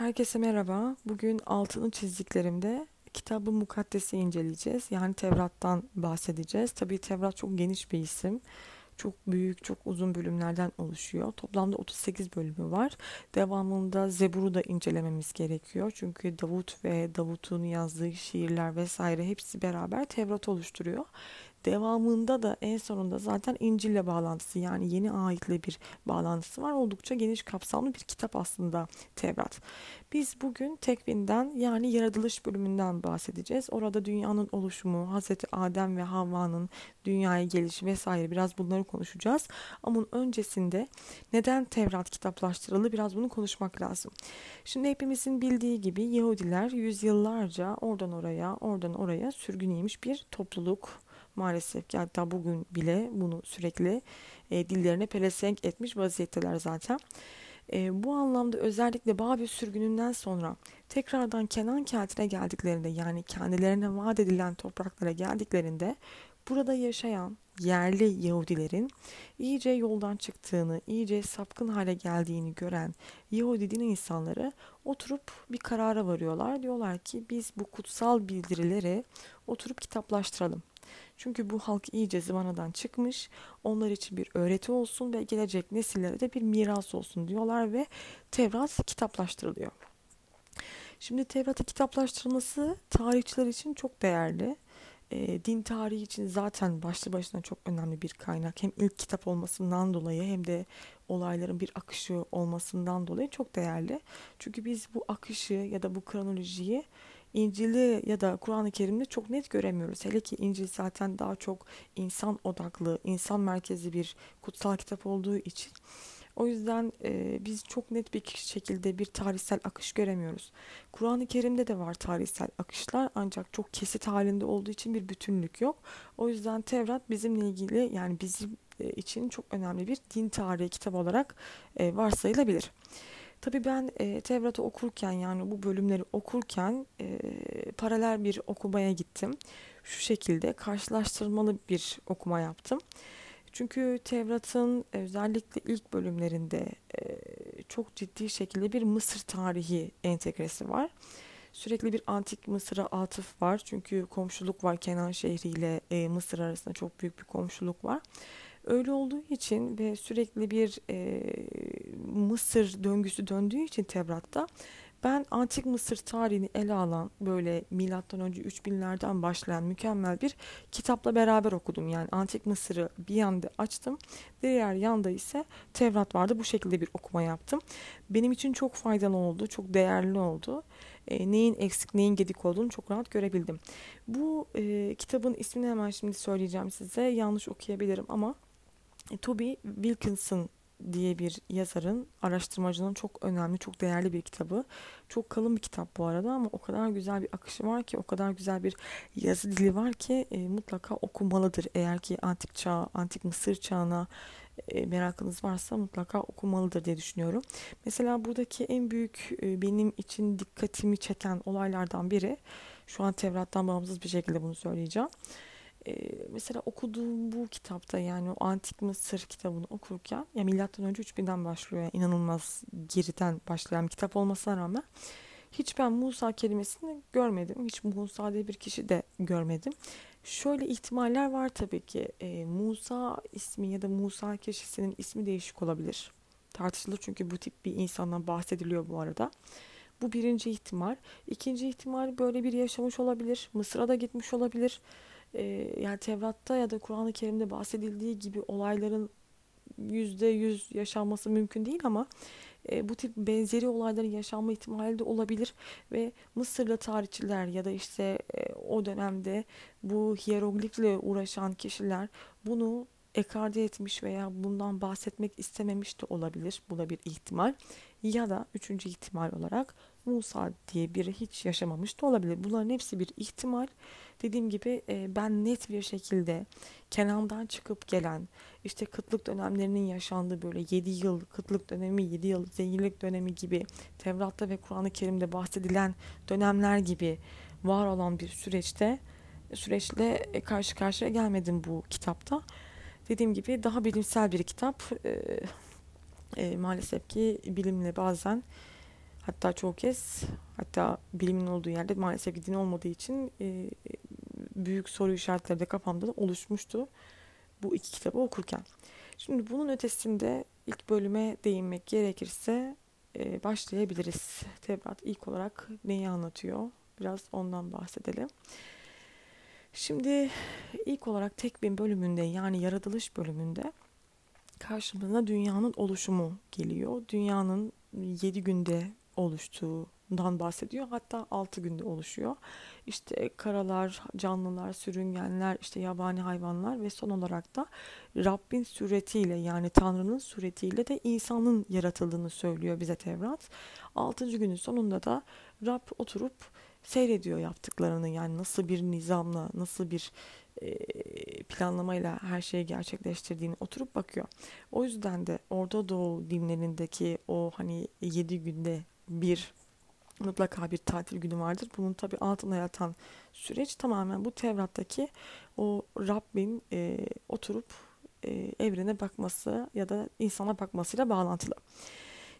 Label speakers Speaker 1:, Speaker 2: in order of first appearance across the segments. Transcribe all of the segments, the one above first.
Speaker 1: Herkese merhaba. Bugün altını çizdiklerimde kitabı mukaddesi inceleyeceğiz. Yani Tevrat'tan bahsedeceğiz. Tabii Tevrat çok geniş bir isim. Çok büyük, çok uzun bölümlerden oluşuyor. Toplamda 38 bölümü var. Devamında Zebur'u da incelememiz gerekiyor. Çünkü Davut ve Davut'un yazdığı şiirler vesaire hepsi beraber Tevrat oluşturuyor. Devamında da en sonunda zaten İncil'le bağlantısı yani yeni ayetle bir bağlantısı var. Oldukça geniş kapsamlı bir kitap aslında Tevrat. Biz bugün tekvinden yani yaratılış bölümünden bahsedeceğiz. Orada dünyanın oluşumu, Hazreti Adem ve Havva'nın dünyaya gelişi vesaire biraz bunları konuşacağız. Ama öncesinde neden Tevrat kitaplaştırıldı biraz bunu konuşmak lazım. Şimdi hepimizin bildiği gibi Yahudiler yüzyıllarca oradan oraya, oradan oraya sürgün yemiş bir topluluk maalesef ki hatta bugün bile bunu sürekli e, dillerine pelesenk etmiş vaziyetteler zaten. E, bu anlamda özellikle Babil sürgününden sonra tekrardan Kenan kentine geldiklerinde yani kendilerine vaat edilen topraklara geldiklerinde burada yaşayan yerli Yahudilerin iyice yoldan çıktığını, iyice sapkın hale geldiğini gören Yahudi din insanları oturup bir karara varıyorlar. Diyorlar ki biz bu kutsal bildirileri oturup kitaplaştıralım. Çünkü bu halk iyice zıvanadan çıkmış. Onlar için bir öğreti olsun ve gelecek nesillere de bir miras olsun diyorlar ve Tevrat kitaplaştırılıyor. Şimdi Tevrat'ın kitaplaştırılması tarihçiler için çok değerli. E, din tarihi için zaten başlı başına çok önemli bir kaynak. Hem ilk kitap olmasından dolayı hem de olayların bir akışı olmasından dolayı çok değerli. Çünkü biz bu akışı ya da bu kronolojiyi İncil'de ya da Kur'an-ı Kerim'de çok net göremiyoruz. Hele ki İncil zaten daha çok insan odaklı, insan merkezli bir kutsal kitap olduğu için. O yüzden e, biz çok net bir şekilde bir tarihsel akış göremiyoruz. Kur'an-ı Kerim'de de var tarihsel akışlar ancak çok kesit halinde olduğu için bir bütünlük yok. O yüzden Tevrat bizimle ilgili yani bizim e, için çok önemli bir din tarihi kitap olarak e, varsayılabilir. Tabii ben e, Tevrat'ı okurken yani bu bölümleri okurken e, paralel bir okumaya gittim. Şu şekilde karşılaştırmalı bir okuma yaptım. Çünkü Tevrat'ın özellikle ilk bölümlerinde e, çok ciddi şekilde bir Mısır tarihi entegresi var. Sürekli bir antik Mısır'a atıf var. Çünkü komşuluk var Kenan şehriyle e, Mısır arasında çok büyük bir komşuluk var. Öyle olduğu için ve sürekli bir e, Mısır döngüsü döndüğü için Tevrat'ta ben antik Mısır tarihini ele alan böyle milattan önce 3000'lerden başlayan mükemmel bir kitapla beraber okudum. Yani antik Mısır'ı bir yanda açtım. Diğer yanda ise Tevrat vardı. Bu şekilde bir okuma yaptım. Benim için çok faydalı oldu. Çok değerli oldu. E, neyin eksik neyin gedik olduğunu çok rahat görebildim. Bu e, kitabın ismini hemen şimdi söyleyeceğim size. Yanlış okuyabilirim ama e, Toby Wilkinson diye bir yazarın, araştırmacının çok önemli, çok değerli bir kitabı. Çok kalın bir kitap bu arada ama o kadar güzel bir akışı var ki, o kadar güzel bir yazı dili var ki e, mutlaka okumalıdır. Eğer ki antik çağ, antik Mısır çağına e, merakınız varsa mutlaka okumalıdır diye düşünüyorum. Mesela buradaki en büyük e, benim için dikkatimi çeken olaylardan biri, şu an Tevrat'tan bağımsız bir şekilde bunu söyleyeceğim e, mesela okuduğum bu kitapta yani o Antik Mısır kitabını okurken ya milattan önce 3000'den başlıyor yani inanılmaz geriden başlayan bir kitap olmasına rağmen hiç ben Musa kelimesini görmedim. Hiç Musa diye bir kişi de görmedim. Şöyle ihtimaller var tabii ki. E, Musa ismi ya da Musa kişisinin ismi değişik olabilir. Tartışılır çünkü bu tip bir insandan bahsediliyor bu arada. Bu birinci ihtimal. İkinci ihtimal böyle bir yaşamış olabilir. Mısır'a da gitmiş olabilir e, yani Tevrat'ta ya da Kur'an-ı Kerim'de bahsedildiği gibi olayların yüzde yüz yaşanması mümkün değil ama e, bu tip benzeri olayların yaşanma ihtimali de olabilir ve Mısırlı tarihçiler ya da işte e, o dönemde bu hieroglifle uğraşan kişiler bunu ekarte etmiş veya bundan bahsetmek istememiş de olabilir. Bu da bir ihtimal. Ya da üçüncü ihtimal olarak Musa diye biri hiç yaşamamış da olabilir. Bunların hepsi bir ihtimal. Dediğim gibi e, ben net bir şekilde Kenan'dan çıkıp gelen işte kıtlık dönemlerinin yaşandığı böyle 7 yıl kıtlık dönemi, 7 yıl zenginlik dönemi gibi Tevrat'ta ve Kur'an-ı Kerim'de bahsedilen dönemler gibi var olan bir süreçte süreçle karşı karşıya gelmedim bu kitapta. Dediğim gibi daha bilimsel bir kitap. E, e, maalesef ki bilimle bazen Hatta çoğu kez hatta bilimin olduğu yerde maalesef ki din olmadığı için e, büyük soru işaretleri de kafamda da oluşmuştu bu iki kitabı okurken. Şimdi bunun ötesinde ilk bölüme değinmek gerekirse e, başlayabiliriz. Tevrat ilk olarak neyi anlatıyor? Biraz ondan bahsedelim. Şimdi ilk olarak tek bir bölümünde yani yaratılış bölümünde karşımıza dünyanın oluşumu geliyor. Dünyanın yedi günde oluştuğundan bahsediyor. Hatta altı günde oluşuyor. İşte karalar, canlılar, sürüngenler, işte yabani hayvanlar ve son olarak da Rabbin suretiyle yani Tanrı'nın suretiyle de insanın yaratıldığını söylüyor bize Tevrat. Altıncı günün sonunda da Rab oturup seyrediyor yaptıklarını yani nasıl bir nizamla, nasıl bir planlamayla her şeyi gerçekleştirdiğini oturup bakıyor. O yüzden de Orta Doğu dinlerindeki o hani yedi günde bir mutlaka bir tatil günü vardır. Bunun tabi altına yatan süreç tamamen bu Tevrat'taki o Rabbin e, oturup e, evrene bakması ya da insana bakmasıyla bağlantılı.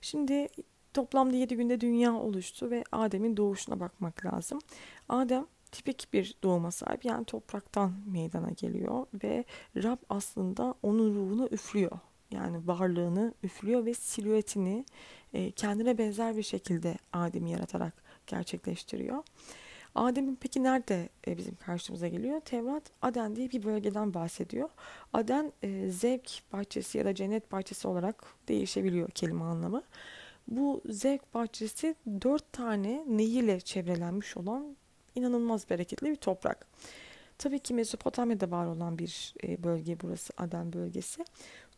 Speaker 1: Şimdi toplamda 7 günde dünya oluştu ve Adem'in doğuşuna bakmak lazım. Adem tipik bir doğuma sahip yani topraktan meydana geliyor ve Rab aslında onun ruhunu üflüyor. Yani varlığını üflüyor ve silüetini e, kendine benzer bir şekilde Adem'i yaratarak gerçekleştiriyor. Adem'in peki nerede e, bizim karşımıza geliyor? Tevrat Aden diye bir bölgeden bahsediyor. Aden e, zevk bahçesi ya da cennet bahçesi olarak değişebiliyor kelime anlamı. Bu zevk bahçesi dört tane nehirle çevrelenmiş olan inanılmaz bereketli bir toprak. Tabii ki Mezopotamya'da var olan bir e, bölge burası Aden bölgesi.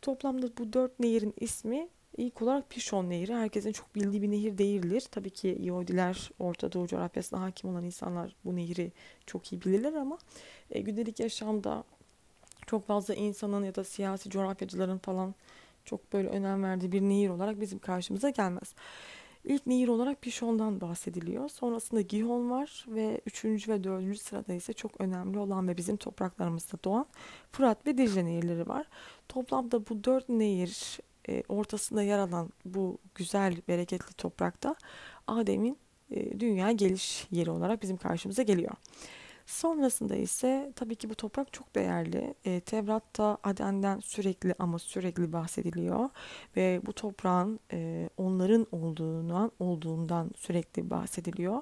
Speaker 1: Toplamda bu dört nehirin ismi ilk olarak Pişon Nehri. Herkesin çok bildiği bir nehir değildir. Tabii ki Yahudiler, Orta Doğu coğrafyasına hakim olan insanlar bu nehri çok iyi bilirler ama e, gündelik yaşamda çok fazla insanın ya da siyasi coğrafyacıların falan çok böyle önem verdiği bir nehir olarak bizim karşımıza gelmez. İlk nehir olarak Pişon'dan bahsediliyor. Sonrasında Gihon var ve üçüncü ve dördüncü sırada ise çok önemli olan ve bizim topraklarımızda doğan Fırat ve Dicle nehirleri var. Toplamda bu dört nehir e, ortasında yer alan bu güzel, bereketli toprakta Adem'in e, dünya geliş yeri olarak bizim karşımıza geliyor. Sonrasında ise tabii ki bu toprak çok değerli. E, Tevrat'ta Aden'den sürekli ama sürekli bahsediliyor ve bu toprağın e, onların olduğundan olduğundan sürekli bahsediliyor.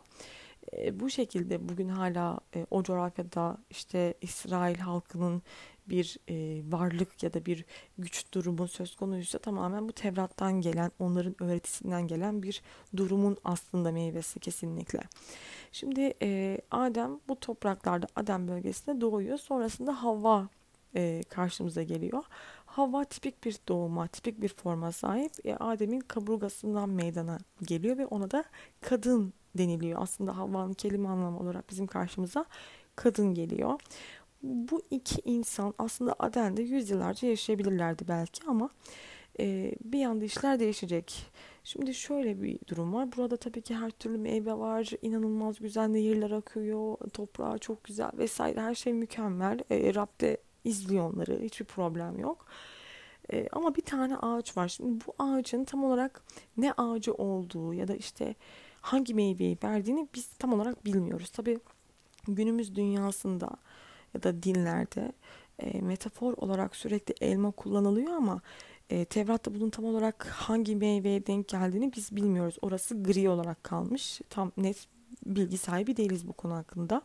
Speaker 1: E, bu şekilde bugün hala e, o coğrafyada işte İsrail halkının bir e, varlık ya da bir güç durumu söz konusuysa tamamen bu Tevrat'tan gelen, onların öğretisinden gelen bir durumun aslında meyvesi kesinlikle. Şimdi e, Adem bu topraklarda Adem bölgesinde doğuyor. Sonrasında Havva e, karşımıza geliyor. Havva tipik bir doğuma, tipik bir forma sahip. E, Adem'in kaburgasından meydana geliyor ve ona da kadın deniliyor. Aslında Havva'nın kelime anlamı olarak bizim karşımıza kadın geliyor. Bu iki insan aslında Aden'de yüzyıllarca yaşayabilirlerdi belki ama e, bir anda işler değişecek. Şimdi şöyle bir durum var. Burada tabii ki her türlü meyve var. inanılmaz güzel nehirler akıyor. Toprağı çok güzel vesaire. Her şey mükemmel. E, Rab de izliyor onları. Hiçbir problem yok. E, ama bir tane ağaç var. Şimdi bu ağacın tam olarak ne ağacı olduğu ya da işte hangi meyveyi verdiğini biz tam olarak bilmiyoruz. Tabii günümüz dünyasında ya da dinlerde e, metafor olarak sürekli elma kullanılıyor ama e, Tevrat'ta bunun tam olarak hangi meyveye denk geldiğini biz bilmiyoruz. Orası gri olarak kalmış. Tam net bilgi sahibi değiliz bu konu hakkında.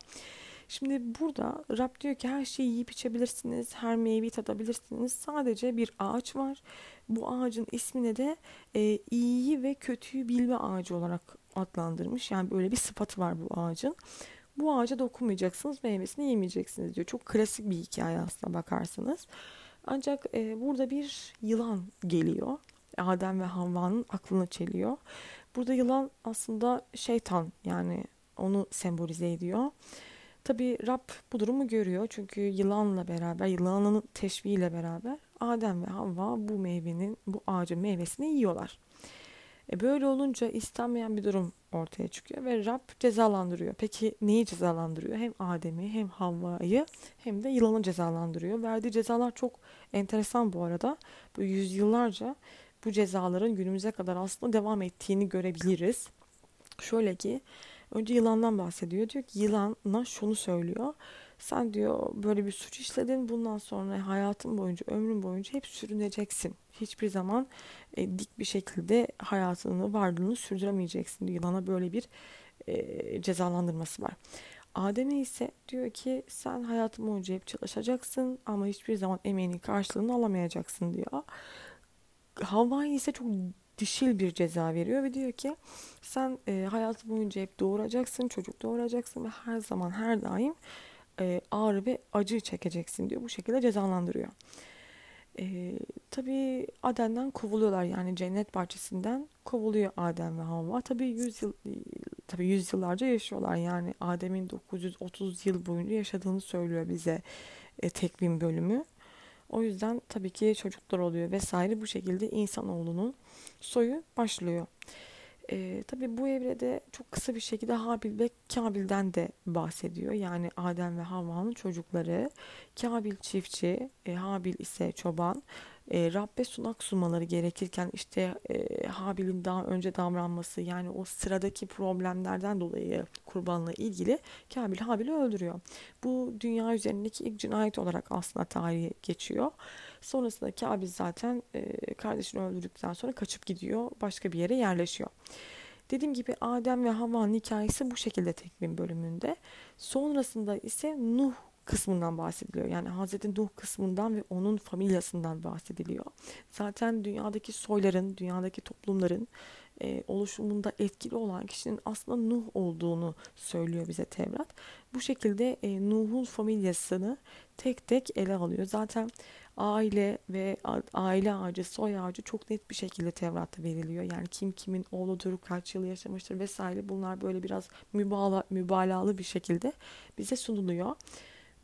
Speaker 1: Şimdi burada Rab diyor ki her şeyi yiyip içebilirsiniz, her meyveyi tadabilirsiniz. Sadece bir ağaç var. Bu ağacın ismini de e, iyiyi ve kötüyü bilme ağacı olarak adlandırmış. Yani böyle bir sıfatı var bu ağacın. Bu ağaca dokunmayacaksınız, meyvesini yemeyeceksiniz diyor. Çok klasik bir hikaye aslında bakarsanız. Ancak e, burada bir yılan geliyor. Adem ve Havva'nın aklını çeliyor. Burada yılan aslında şeytan yani onu sembolize ediyor. Tabi Rab bu durumu görüyor çünkü yılanla beraber, yılanın teşviğiyle beraber Adem ve Havva bu meyvenin, bu ağacın meyvesini yiyorlar. E böyle olunca istenmeyen bir durum ortaya çıkıyor ve Rab cezalandırıyor. Peki neyi cezalandırıyor? Hem Adem'i hem Havva'yı hem de yılanı cezalandırıyor. Verdiği cezalar çok enteresan bu arada. Bu yüzyıllarca bu cezaların günümüze kadar aslında devam ettiğini görebiliriz. Şöyle ki önce yılandan bahsediyor. Diyor ki yılana şunu söylüyor. Sen diyor böyle bir suç işledin. Bundan sonra hayatın boyunca, ömrün boyunca hep sürüneceksin. Hiçbir zaman e, dik bir şekilde hayatını, varlığını sürdüremeyeceksin diyor. Yılana böyle bir e, cezalandırması var. Adem'e ise diyor ki sen hayatın boyunca hep çalışacaksın ama hiçbir zaman emeğinin karşılığını alamayacaksın diyor. Havva'ya ise çok dişil bir ceza veriyor ve diyor ki sen e, hayatı boyunca hep doğuracaksın, çocuk doğuracaksın ve her zaman her daim e, ağrı ve acı çekeceksin diyor. Bu şekilde cezalandırıyor. E, tabii Aden'den kovuluyorlar yani cennet bahçesinden kovuluyor Adem ve Havva. Tabii 100 yıl tabii yüzyıllarca yaşıyorlar. Yani Adem'in 930 yıl boyunca yaşadığını söylüyor bize e, tekvim bölümü. O yüzden tabii ki çocuklar oluyor vesaire bu şekilde insanoğlunun soyu başlıyor. E, tabii bu evrede çok kısa bir şekilde Habil ve Kabil'den de bahsediyor. Yani Adem ve Havva'nın çocukları. Kabil çiftçi, e, Habil ise çoban e, Rabbe sunak sunmaları gerekirken işte e, Habil'in daha önce davranması yani o sıradaki problemlerden dolayı kurbanla ilgili Kabil Habil'i öldürüyor. Bu dünya üzerindeki ilk cinayet olarak aslında tarihe geçiyor. Sonrasında Kabil zaten e, kardeşini öldürdükten sonra kaçıp gidiyor başka bir yere yerleşiyor. Dediğim gibi Adem ve Havva'nın hikayesi bu şekilde tekvim bölümünde. Sonrasında ise Nuh kısmından bahsediliyor. Yani Hazreti Nuh kısmından ve onun familyasından bahsediliyor. Zaten dünyadaki soyların, dünyadaki toplumların e, oluşumunda etkili olan kişinin aslında Nuh olduğunu söylüyor bize Tevrat. Bu şekilde e, Nuh'un familyasını tek tek ele alıyor. Zaten aile ve aile ağacı, soy ağacı çok net bir şekilde Tevrat'ta veriliyor. Yani kim kimin oğludur, kaç yıl yaşamıştır vesaire bunlar böyle biraz mübala, mübalağalı bir şekilde bize sunuluyor.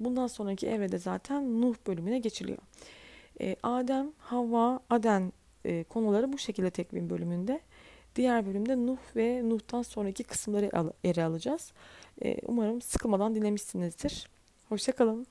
Speaker 1: Bundan sonraki evrede zaten Nuh bölümüne geçiliyor. E, Adem, Havva, Aden e, konuları bu şekilde tekvim bölümünde. Diğer bölümde Nuh ve Nuh'tan sonraki kısımları ele alacağız. E, umarım sıkılmadan dinlemişsinizdir. Hoşçakalın.